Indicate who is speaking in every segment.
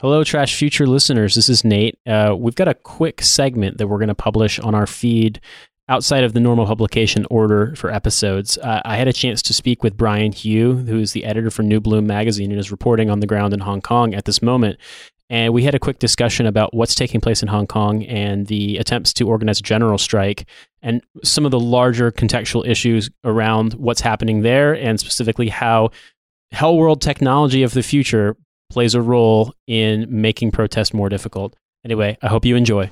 Speaker 1: Hello, Trash Future listeners. This is Nate. Uh, we've got a quick segment that we're going to publish on our feed outside of the normal publication order for episodes. Uh, I had a chance to speak with Brian Hioe, who is the editor for New Bloom magazine and is reporting on the ground in Hong Kong at this moment. And we had a quick discussion about what's taking place in Hong Kong and the attempts to organize a general strike and some of the larger contextual issues around what's happening there and specifically how Hell World technology of the future plays a role in making protest more difficult. Anyway, I hope you enjoy.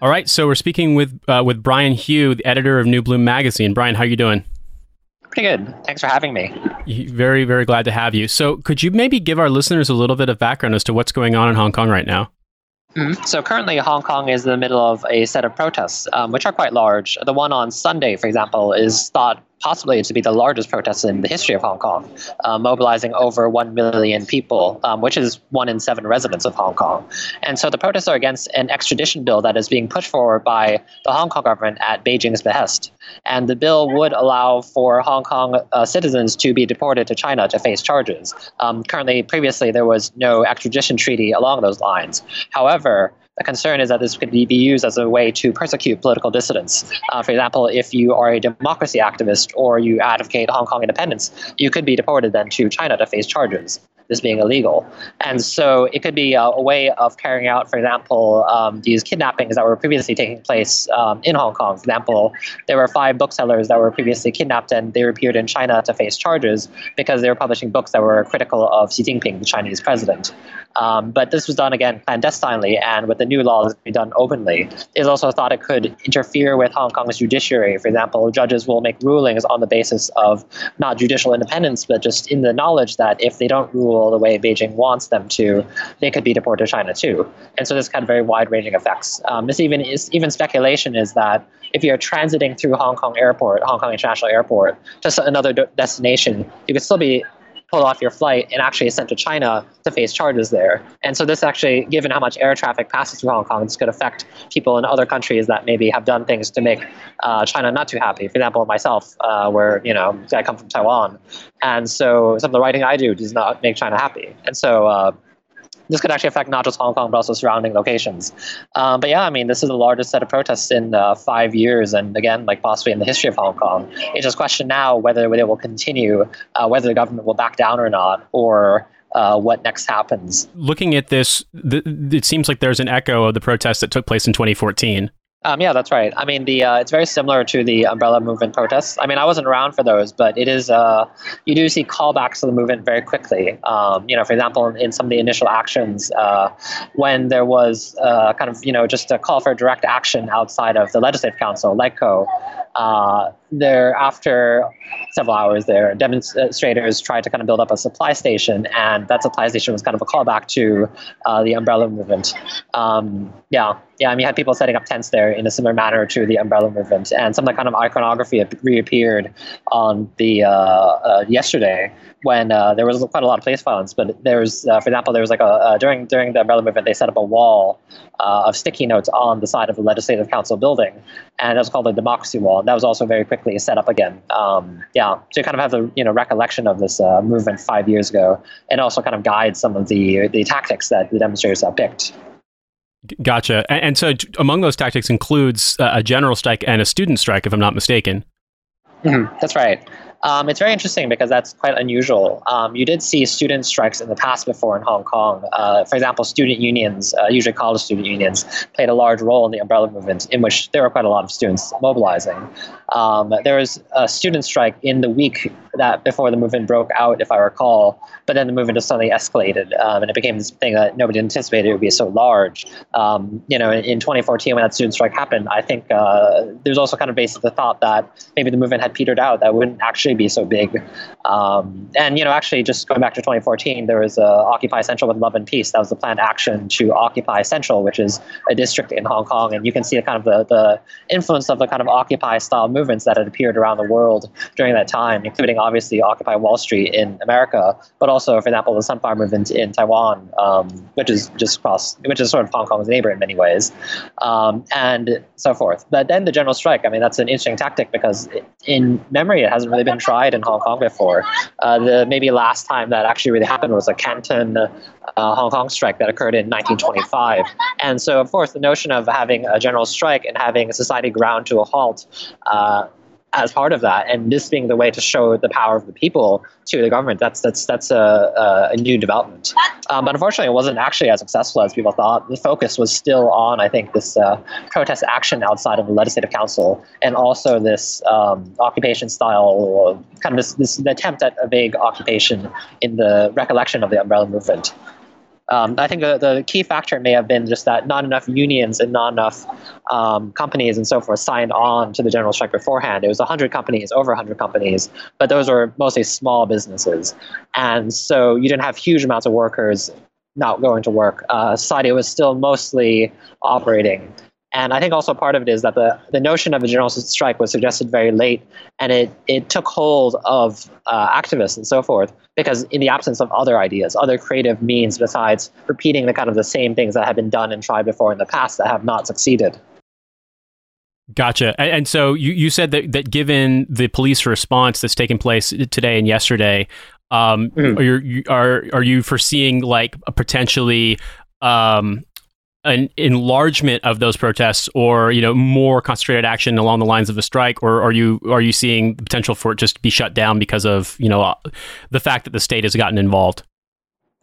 Speaker 1: All right, so we're speaking with uh, with Brian Hioe, the editor of New Bloom magazine. Brian, how are you doing?
Speaker 2: Pretty good. Thanks for having me.
Speaker 1: Very, very glad to have you. So, could you maybe give our listeners a little bit of background as to what's going on in Hong Kong right now?
Speaker 2: Mm-hmm. So currently, Hong Kong is in the middle of a set of protests, um, which are quite large. The one on Sunday, for example, is thought possibly to be the largest protest in the history of Hong Kong, uh, mobilizing over 1 million people, um, which is one in seven residents of Hong Kong. And so the protests are against an extradition bill that is being pushed forward by the Hong Kong government at Beijing's behest. And the bill would allow for Hong Kong uh, citizens to be deported to China to face charges. Um, currently, previously, there was no extradition treaty along those lines. However, the concern is that this could be, used as a way to persecute political dissidents. Uh, for example, if you are a democracy activist or you advocate Hong Kong independence, you could be deported then to China to face charges this being illegal. And so it could be a, a way of carrying out, for example, um, these kidnappings that were previously taking place um, in Hong Kong. For example, there were five booksellers that were previously kidnapped and they appeared in China to face charges because they were publishing books that were critical of Xi Jinping, the Chinese president. Um, but this was done again clandestinely, and with the new law, to be done openly. Is also thought it could interfere with Hong Kong's judiciary. For example, judges will make rulings on the basis of not judicial independence, but just in the knowledge that if they don't rule the way Beijing wants them to, they could be deported to China too. And so this of very wide-ranging effects. Um, this even is even speculation is that if you're transiting through Hong Kong Airport, Hong Kong International Airport, to another destination, you could still be pulled off your flight and actually sent to China to face charges there. And so this actually, given how much air traffic passes through Hong Kong, this could affect people in other countries that maybe have done things to make uh, China not too happy. For example, myself, uh, where you know I come from Taiwan, and so some of the writing I do does not make China happy. And so uh, this could actually affect not just Hong Kong, but also surrounding locations. Um, but yeah, I mean, this is the largest set of protests in uh, five years, and again, like possibly in the history of Hong Kong. It's just a question now whether they will continue, uh, whether the government will back down or not, or uh, what next happens.
Speaker 1: Looking at this, th- it seems like there's an echo of the protests that took place in 2014.
Speaker 2: Um, yeah, that's right. I mean, the uh, it's very similar to the umbrella movement protests. I mean, I wasn't around for those, but it is uh, you do see callbacks to the movement very quickly. Um, you know, for example, in some of the initial actions, uh, when there was uh, kind of you know just a call for direct action outside of the Legislative Council, LegCo, uh, there after several hours there demonstrators tried to kind of build up a supply station and that supply station was kind of a callback to uh, the umbrella movement. Um, yeah yeah I mean you had people setting up tents there in a similar manner to the umbrella movement and some of the kind of iconography reappeared on the uh, uh yesterday when uh, there was quite a lot of police violence. But there was, uh, for example, there was like a uh, during during the umbrella movement, they set up a wall uh, of sticky notes on the side of the legislative council building, and that was called the democracy wall. And that was also very quickly set up again. Um, yeah, so you kind of have the you know recollection of this uh, movement five years ago, and also kind of guide some of the the tactics that the demonstrators have picked.
Speaker 1: Gotcha. And, and so, among those tactics includes uh, a general strike and a student strike, if I'm not mistaken.
Speaker 2: Mm-hmm. That's right. Um, it's very interesting because that's quite unusual. Um, you did see student strikes in the past before in Hong Kong. Uh, for example, student unions, uh, usually college student unions, played a large role in the umbrella movement, in which there were quite a lot of students mobilizing. Um, there was a student strike in the week that before the movement broke out, if I recall, but then the movement just suddenly escalated, um, and it became this thing that nobody anticipated it would be so large. Um, you know, in, in, 2014 when that student strike happened, I think uh, there's also kind of based the thought that maybe the movement had petered out, that wouldn't actually be so big. Um, and you know, actually, just going back to 2014, there was uh, Occupy Central with Love and Peace. That was the planned action to occupy Central, which is a district in Hong Kong, and you can see the kind of the, the influence of the kind of Occupy style movements that had appeared around the world during that time, including obviously Occupy Wall Street in America, but also, for example, the Sunflower Movement in Taiwan, um, which is just across, which is sort of Hong Kong's neighbor in many ways, um, and so forth. But then the general strike, I mean, that's an interesting tactic because in memory, it hasn't really been tried in Hong Kong before. Uh, the maybe last time that actually really happened was a Canton uh, Hong Kong strike that occurred in 1925. And so, of course, the notion of having a general strike and having society ground to a halt uh, as part of that, and this being the way to show the power of the people to the government, that's that's that's a, a new development. Um, but unfortunately, it wasn't actually as successful as people thought. The focus was still on, I think, this uh, protest action outside of the legislative council, and also this um, occupation style, kind of this, this attempt at a vague occupation in the recollection of the umbrella movement. Um, I think the, the, key factor may have been just that not enough unions and not enough um, companies and so forth signed on to the general strike beforehand. It was 100 companies, over 100 companies, but those were mostly small businesses. And so you didn't have huge amounts of workers not going to work. Uh, society was still mostly operating. And I think also part of it is that the, the notion of a general strike was suggested very late, and it, it took hold of uh, activists and so forth, because in the absence of other ideas, other creative means besides repeating the kind of the same things that have been done and tried before in the past that have not succeeded.
Speaker 1: Gotcha. And, and so you, you said that, that given the police response that's taken place today and yesterday, um, mm-hmm. are, you, are, are you foreseeing like a potentially um, an enlargement of those protests or you know more concentrated action along the lines of a strike or are you are you seeing the potential for it just to be shut down because of you know the fact that the state has gotten involved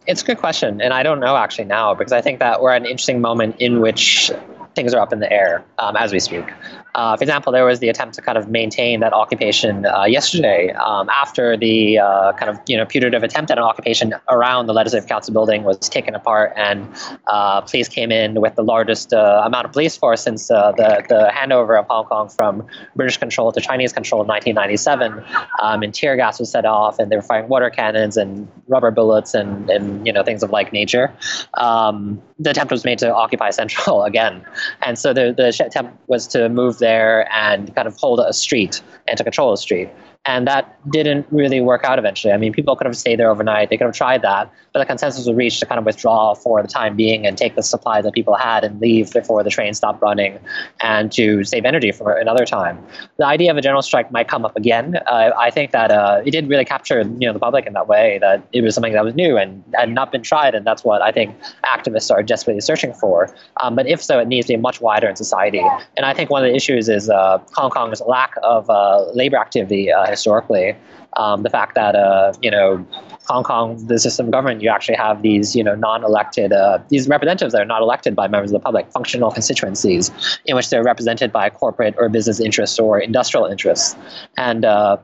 Speaker 2: it's a good question and i don't know actually now because i think that we're at an interesting moment in which things are up in the air um, as we speak. Uh, for example, there was the attempt to kind of maintain that occupation uh, yesterday um, after the uh, kind of you know putative attempt at an occupation around the Legislative Council building was taken apart, and uh, police came in with the largest uh, amount of police force since uh, the the handover of Hong Kong from British control to Chinese control in 1997. Um, and tear gas was set off, and they were firing water cannons and rubber bullets and and you know things of like nature. Um, the attempt was made to occupy Central again. And so the, the attempt was to move there and kind of hold a street and to control a street. And that didn't really work out eventually. I mean, people could have stayed there overnight. They could have tried that, but the consensus was reached to kind of withdraw for the time being and take the supplies that people had and leave before the train stopped running and to save energy for another time. The idea of a general strike might come up again. Uh, I think that uh, it did really capture you know, the public in that way, that it was something that was new and had not been tried. And that's what I think activists are desperately searching for. Um, but if so, it needs to be much wider in society. And I think one of the issues is uh, Hong Kong's lack of uh, labor activity uh, historically. Um, the fact that uh, you know Hong Kong, the system of government, you actually have these you know non-elected uh, these representatives that are not elected by members of the public, functional constituencies, in which they're represented by corporate or business interests or industrial interests, and uh,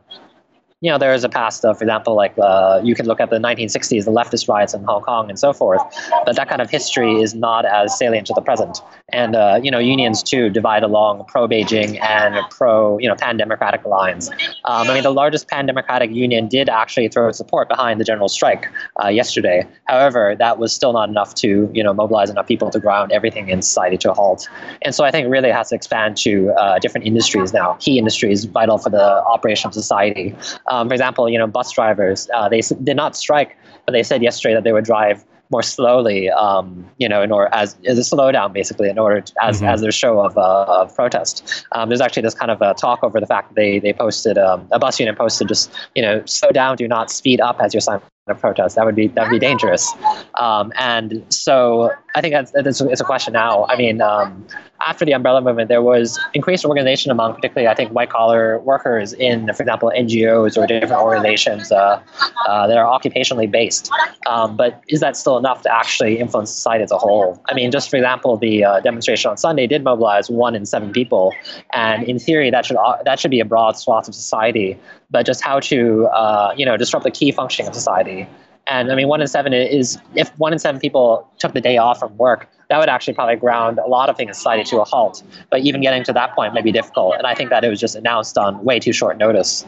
Speaker 2: you know, there is a past of, for example, like uh, you can look at the 1960s, the leftist riots in Hong Kong and so forth, but that kind of history is not as salient to the present. And, uh, you know, unions too divide along pro-Beijing and pro, you know, pan-democratic lines. Um, I mean, the largest pan-democratic union did actually throw support behind the general strike uh, yesterday. However, that was still not enough to, you know, mobilize enough people to ground everything in society to a halt. And so I think really it has to expand to uh, different industries now, key industries vital for the operation of society. Um, for example, you know, bus drivers, uh, they did not strike, but they said yesterday that they would drive more slowly, um, you know, in order as, as a slowdown, basically, in order to, as mm-hmm. as their show of, uh, of protest. Um, there's actually this kind of uh, talk over the fact that they they posted um, a bus unit posted just you know slow down, do not speed up as your sign of protest. That would be that would be dangerous. Um, and so I think that's, that's it's a question now. I mean, um, after the umbrella movement, there was increased organization among particularly I think white collar workers in, for example, NGOs or different organizations uh, uh, that are occupationally based. Um, but is that still enough to actually influence society as a whole? I mean, just for example, the uh, demonstration on Sunday did mobilize one in seven people, and in theory, that should uh, that should be a broad swath of society. But just how to uh, you know disrupt the key functioning of society and I mean, one in seven is if one in seven people took the day off from work, that would actually probably ground a lot of things in society to a halt. But even getting to that point might be difficult. And I think that it was just announced on way too short notice.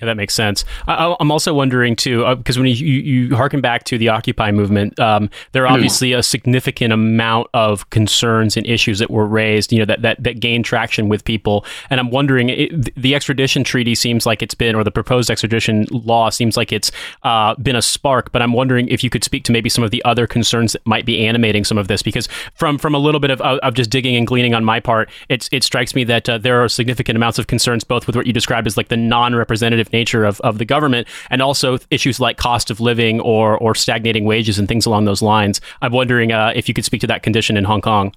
Speaker 1: Yeah, that makes sense. I, am also wondering too, because uh, when you, you, harken back to the Occupy movement, um, there are hmm. obviously a significant amount of concerns and issues that were raised, you know, that that, that gained traction with people. And I'm wondering, it, the extradition treaty seems like it's been, or the proposed extradition law seems like it's uh, been a spark. But I'm wondering if you could speak to maybe some of the other concerns that might be animating some of this, because from from a little bit of, of just digging and gleaning on my part, it's it strikes me that uh, there are significant amounts of concerns, both with what you described as like the non-representative nature of, of the government and also issues like cost of living or or stagnating wages and things along those lines. I'm wondering uh, if you could speak to that condition in Hong Kong.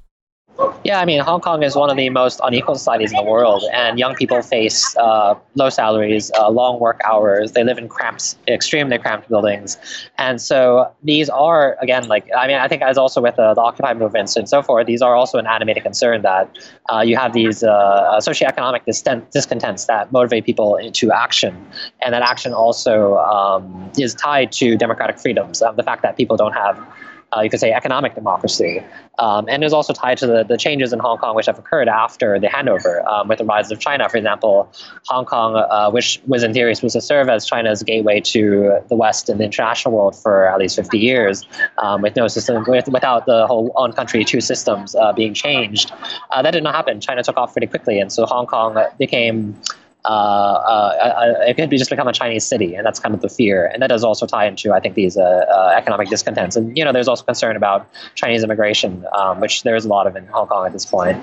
Speaker 2: Yeah, I mean, Hong Kong is one of the most unequal societies in the world, and young people face uh, low salaries, uh, long work hours. They live in cramped, extremely cramped buildings, and so these are again, like I mean, I think as also with uh, the Occupy movements and so forth, these are also an animated concern that uh, you have these uh, socioeconomic discontents that motivate people into action, and that action also um, is tied to democratic freedoms. Um, the fact that people don't have uh, you could say, economic democracy. Um, and is also tied to the, the changes in Hong Kong which have occurred after the handover um, with the rise of China. For example, Hong Kong, uh, which was in theory supposed to serve as China's gateway to the West and the international world for at least 50 years, um, with no system, with, without the whole one country, two systems uh, being changed. Uh, that did not happen. China took off pretty quickly. And so Hong Kong became uh, uh, it could be just become a Chinese city, and that's kind of the fear. And that does also tie into, I think, these uh, uh, economic discontents. And you know, there's also concern about Chinese immigration, um, which there is a lot of in Hong Kong at this point.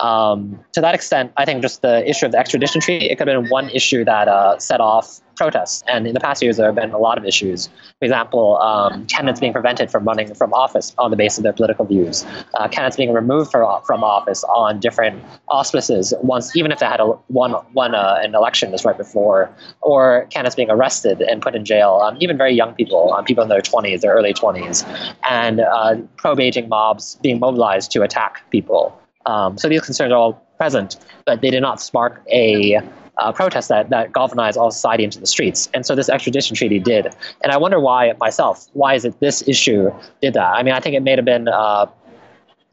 Speaker 2: Um, to that extent, I think just the issue of the extradition treaty, it could have been one issue that uh, set off protests. And in the past years, there have been a lot of issues. For example, um, candidates being prevented from running from office on the basis of their political views, uh, candidates being removed for, from office on different auspices, once even if they had a, won, won uh, an election just right before, or candidates being arrested and put in jail, um, even very young people, um, people in their 20s, their early 20s, and uh, pro-Beijing mobs being mobilized to attack people. Um, so these concerns are all present, but they did not spark a uh, protest that, that galvanized all society into the streets. And so this extradition treaty did. And I wonder why myself, why is it this issue did that? I mean, I think it may have been uh,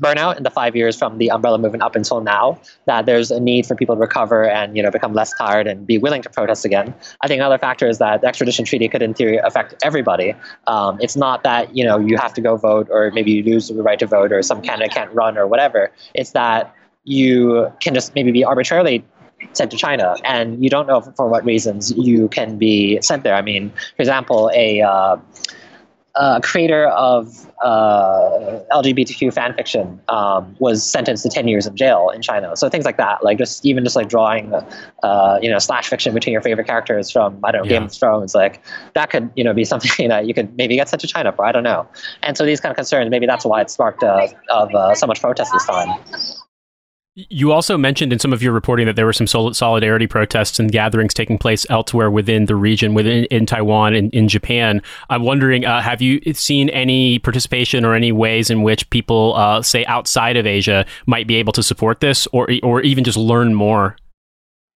Speaker 2: burnout in the five years from the umbrella movement up until now that there's a need for people to recover and you know become less tired and be willing to protest again. I think another factor is that the extradition treaty could in theory affect everybody. Um, it's not that you know you have to go vote or maybe you lose the right to vote or some candidate can't run or whatever. It's that you can just maybe be arbitrarily sent to China, and you don't know for what reasons you can be sent there. I mean, for example, a uh, a creator of uh, LGBTQ fan fiction um, was sentenced to 10 years in jail in China. So things like that, like just even just like drawing, uh, you know, slash fiction between your favorite characters from, I don't know, yeah. Game of Thrones, like that could, you know, be something that you could maybe get sent to China for. I don't know. And so these kind of concerns, maybe that's why it sparked uh, of uh, so much protest this time.
Speaker 1: You also mentioned in some of your reporting that there were some solidarity protests and gatherings taking place elsewhere within the region, within in Taiwan and in Japan. I'm wondering, uh, have you seen any participation or any ways in which people, uh, say outside of Asia, might be able to support this, or or even just learn more?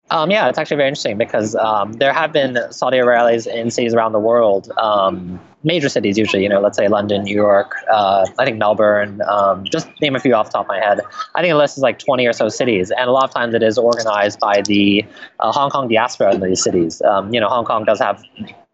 Speaker 2: Um, yeah, it's actually very interesting because um, there have been Saudi rallies in cities around the world, um, major cities usually, you know, let's say London, New York, uh, I think Melbourne, um, just name a few off the top of my head. I think the list is like 20 or so cities, and a lot of times it is organized by the uh, Hong Kong diaspora in these cities. Um, you know, Hong Kong does have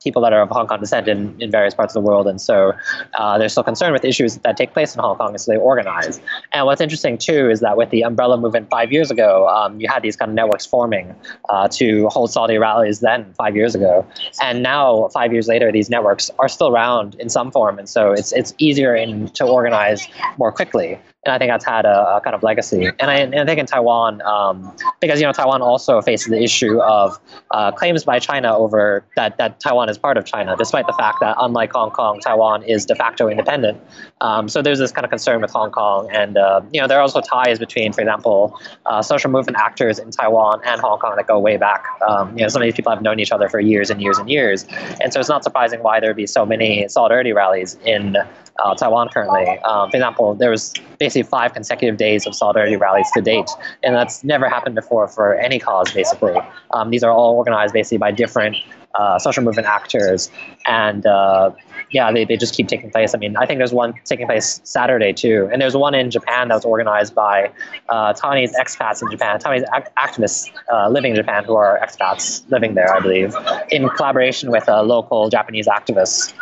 Speaker 2: people that are of Hong Kong descent in, in various parts of the world. And so uh, they're still concerned with issues that take place in Hong Kong, and so they organize. And what's interesting, too, is that with the umbrella movement five years ago, um, you had these kind of networks forming uh, to hold Saudi rallies then, five years ago. And now, five years later, these networks are still around in some form. And so it's, it's easier in, to organize more quickly and I think that's had a, a kind of legacy. And I, and I, think in Taiwan, um, because you know Taiwan also faces the issue of uh, claims by China over that that Taiwan is part of China, despite the fact that unlike Hong Kong, Taiwan is de facto independent. Um, so there's this kind of concern with Hong Kong, and uh, you know there are also ties between, for example, uh, social movement actors in Taiwan and Hong Kong that go way back. Um, you know, some of these people have known each other for years and years and years, and so it's not surprising why there would be so many solidarity rallies in uh, Taiwan currently. Um, for example, there was basically five consecutive days of solidarity rallies to date, and that's never happened before for any cause. Basically, um, these are all organized basically by different uh, social movement actors, and uh, yeah, they, they just keep taking place. I mean, I think there's one taking place Saturday too, and there's one in Japan that was organized by uh, Taiwanese expats in Japan, Taiwanese act- activists uh, living in Japan who are expats living there, I believe, in collaboration with uh, local Japanese activists.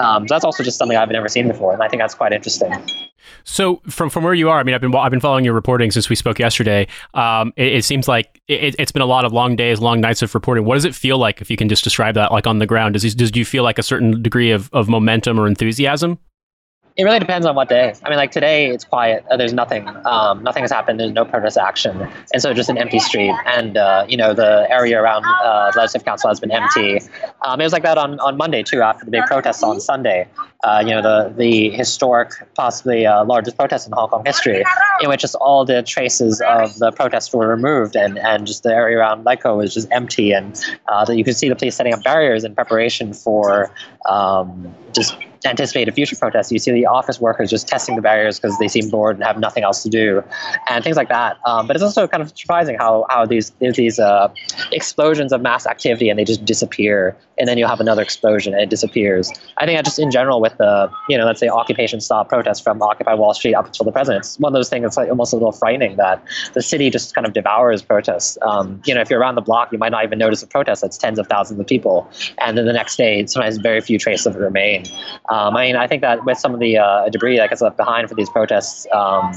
Speaker 2: Um, so that's also just something I've never seen before, and I think that's quite interesting.
Speaker 1: So from from where you are, I mean, I've been I've been following your reporting since we spoke yesterday. Um, it, it, seems like it, has been a lot of long days, long nights of reporting. What does it feel like, if you can just describe that, like on the ground? Does does do you feel like a certain degree of, of momentum or enthusiasm?
Speaker 2: It really depends on what day. I mean, like today, it's quiet. Uh, there's nothing. Um, nothing has happened. There's no protest action, and so just an empty street. And uh, you know, the area around uh, the legislative council has been empty. Um, it was like that on, on Monday too, after the big protests on Sunday. Uh, you know, the the historic, possibly uh, largest protest in Hong Kong history, in which just all the traces of the protest were removed, and, and just the area around LegCo was just empty, and uh, that you could see the police setting up barriers in preparation for um, just anticipated future protests. You see the office workers just testing the barriers because they seem bored and have nothing else to do, and things like that. Um, but it's also kind of surprising how how these these uh, explosions of mass activity and they just disappear, and then you'll have another explosion and it disappears. I think just in general with the you know let's say occupation stop protests from Occupy Wall Street up until the present, it's one of those things that's like almost a little frightening that the city just kind of devours protests. Um, you know, if you're around the block, you might not even notice a protest that's tens of thousands of people, and then the next day, sometimes very few traces of it remain. Um, I mean, I think that with some of the uh, debris that gets left behind for these protests, um,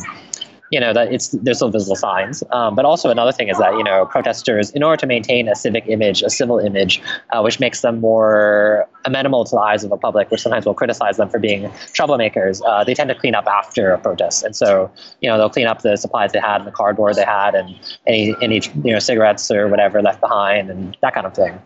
Speaker 2: you know that it's there's still visible signs. Um, but also another thing is that you know protesters, in order to maintain a civic image, a civil image, uh, which makes them more amenable to the eyes of the public, which sometimes will criticize them for being troublemakers, uh, they tend to clean up after a protest, and so you know they'll clean up the supplies they had, and the cardboard they had, and any any you know cigarettes or whatever left behind, and that kind of thing.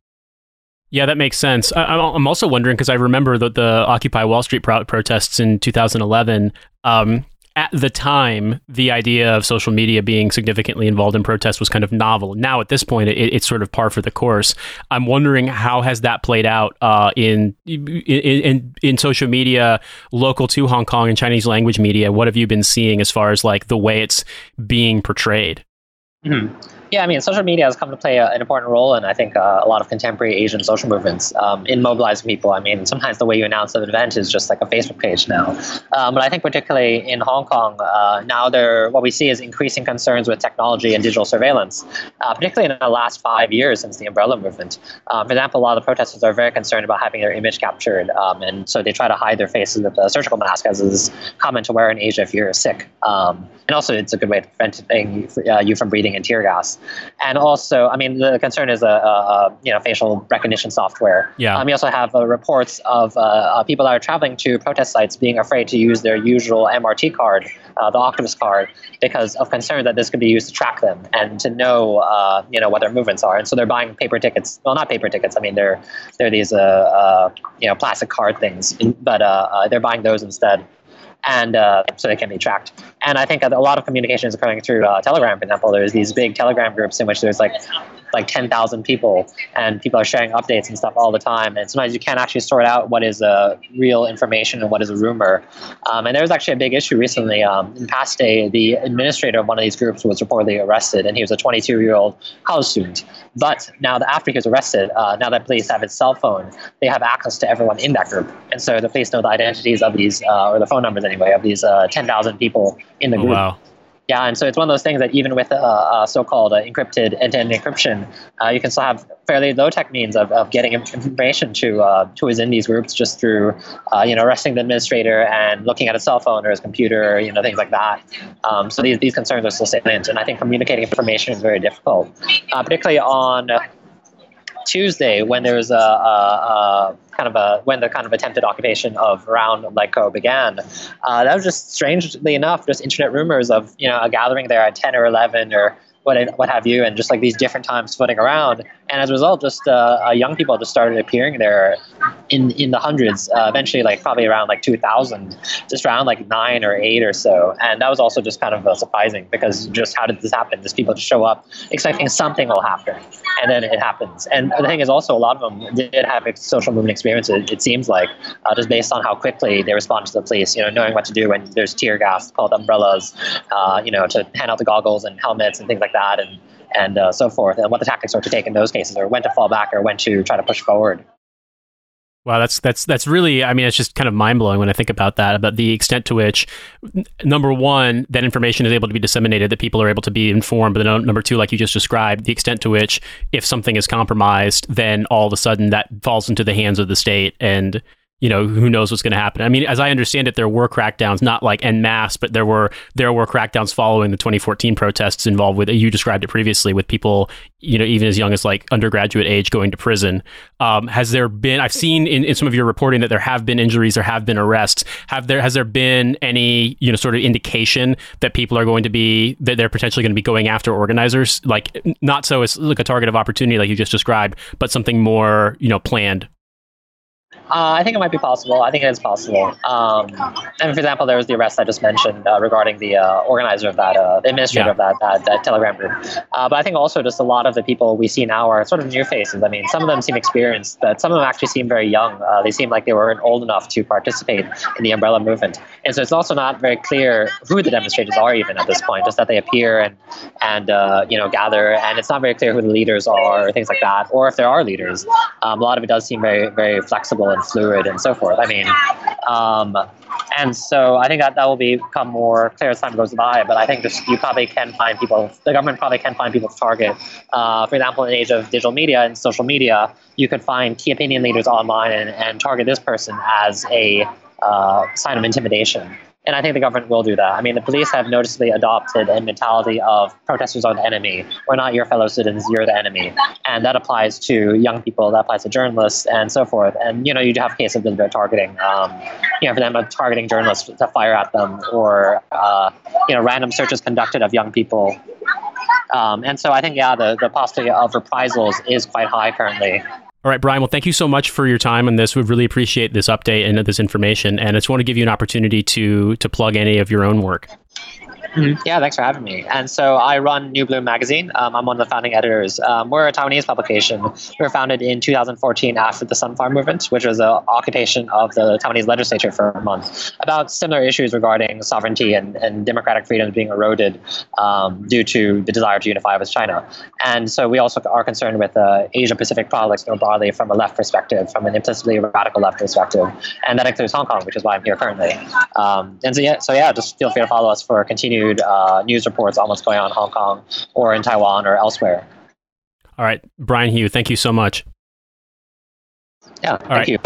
Speaker 1: Yeah, that makes sense. I, am also wondering because I remember the, the Occupy Wall Street pro- protests in 2011. Um, at the time, the idea of social media being significantly involved in protests was kind of novel. Now, at this point, it, it's sort of par for the course. I'm wondering how has that played out uh, in, in, in in social media local to Hong Kong and Chinese language media. What have you been seeing as far as like the way it's being portrayed?
Speaker 2: Mm-hmm. Yeah, I mean, social media has come to play a, an important role in, I think, uh, a lot of contemporary Asian social movements um, in mobilizing people. I mean, sometimes the way you announce an event is just like a Facebook page now. Um, but I think particularly in Hong Kong, uh, now there, what we see is increasing concerns with technology and digital surveillance, uh, particularly in the last five years since the umbrella movement. Um, for example, a lot of the protesters are very concerned about having their image captured, um, and so they try to hide their faces with a surgical mask, as is common to wear in Asia if you're sick. Um, and also, it's a good way of preventing uh, you from breathing in tear gas. And also, I mean, the concern is a, a, a you know facial recognition software.
Speaker 1: Yeah.
Speaker 2: Um, we also have uh, reports of uh, uh, people that are traveling to protest sites being afraid to use their usual MRT card, uh, the Octopus card, because of concern that this could be used to track them and to know uh, you know what their movements are. And so they're buying paper tickets. Well, not paper tickets. I mean, they're they're these uh, you know plastic card things, but they're buying those instead and uh, so they can be tracked. And I think a lot of communication is occurring through uh, Telegram, for example. There's these big Telegram groups in which there's like like 10,000 people, and people are sharing updates and stuff all the time. And sometimes you can't actually sort out what is uh, real information and what is a rumor. Um, and there was actually a big issue recently. Um, in past day, the administrator of one of these groups was reportedly arrested, and he was a 22 year old college student. But now that after he was arrested, uh, now that police have his cell phone, they have access to everyone in that group. And so the police know the identities of these, uh, or the phone numbers anyway, of these uh, 10,000 people in the oh, group.
Speaker 1: Oh, wow.
Speaker 2: Yeah, and so it's one of those things that even with uh, uh, so-called uh, encrypted end-to-end encryption, uh, you can still have fairly low-tech means of, of getting information to uh, who is in these groups just through, uh, you know, arresting the administrator and looking at his cell phone or his computer, you know, things like that. Um, so these, these concerns are still salient, and I think communicating information is very difficult, particularly on Tuesday when there was a, a, a, kind of a when the kind of attempted occupation of around LegCo began. Uh, that was just strangely enough, just internet rumors of you know a gathering there at ten or eleven or what what have you, and just like these different times floating around. And as a result, just uh, uh, young people just started appearing there in in the hundreds. Uh, eventually, like probably around like 2,000, just around like nine or eight or so. And that was also just kind of uh, surprising because just how did this happen? Just people just show up expecting something will happen, and then it happens. And the thing is, also a lot of them did have social movement experiences. It seems like uh, just based on how quickly they respond to the police. You know, knowing what to do when there's tear gas called umbrellas. Uh, you know, to hand out the goggles and helmets and things like that, and and uh, so forth, and what the tactics are to take in those cases, or when to fall back, or when to try to push forward.
Speaker 1: Wow, that's that's that's really. I mean, it's just kind of mind blowing when I think about that. About the extent to which, number one, that information is able to be disseminated, that people are able to be informed. But then number two, like you just described, the extent to which, if something is compromised, then all of a sudden that falls into the hands of the state, and you know, who knows what's going to happen. I mean, as I understand it, there were crackdowns, not like en masse, but there were there were crackdowns following the 2014 protests involved with. You described it previously with people, you know, even as young as like undergraduate age going to prison. Um, has there been? I've seen in, in some of your reporting that there have been injuries, there have been arrests. Have there has there been any you know sort of indication that people are going to be that they're potentially going to be going after organizers, like not so as like a target of opportunity like you just described, but something more you know planned
Speaker 2: uh, I think it might be possible. I think it is possible. Um, and for example, there was the arrest I just mentioned uh, regarding the uh, organizer of that, uh, the administrator yeah. of that, that, that, Telegram group. Uh, but I think also just a lot of the people we see now are sort of new faces. I mean, some of them seem experienced, but some of them actually seem very young. Uh, they seem like they weren't old enough to participate in the umbrella movement. And so it's also not very clear who the demonstrators are even at this point, just that they appear and, and you know, gather. And it's not very clear who the leaders are or things like that, or if there are leaders. Um, a lot of it does seem very, very flexible and fluid and so forth. I mean, um, and so I think that that will become more clear as time goes by. But I think this, you probably can find people, the government probably can find people to target. Uh, for example, in the age of digital media and social media, you could find key opinion leaders online and, and target this person as a uh, sign of intimidation. And I think the government will do that. I mean, the police have noticeably adopted a mentality of protesters are the enemy. We're not your fellow citizens, you're the enemy. And that applies to young people, that applies to journalists, and so forth. And, you know, you have cases of targeting, um, you know, for them, targeting journalists to fire at them, or, uh, you know, random searches conducted of young people. Um, and so I think, yeah, the, the possibility of reprisals is quite high currently.
Speaker 1: All right, Brian. Well, thank you so much for your time on this. We really appreciate this update and this information. And I just want to give you an opportunity to to plug any of your own work.
Speaker 2: Mm-hmm. Yeah, thanks for having me. And so I run New Bloom Magazine. Um, I'm one of the founding editors. Um, we're a Taiwanese publication. We were founded in 2014 after the Sunflower Movement, which was an occupation of the Taiwanese legislature for a month, about similar issues regarding sovereignty and, and democratic freedoms being eroded um, due to the desire to unify with China. And so we also are concerned with uh, Asia Pacific politics more broadly from a left perspective, from an implicitly radical left perspective. And that includes Hong Kong, which is why I'm here currently. Um, and so yeah, so yeah, just feel free to follow us for continued continued uh, news reports on what's going on in Hong Kong or in Taiwan or elsewhere.
Speaker 1: All right, Brian Hioe, thank you so much.
Speaker 2: Yeah, All thank right. you.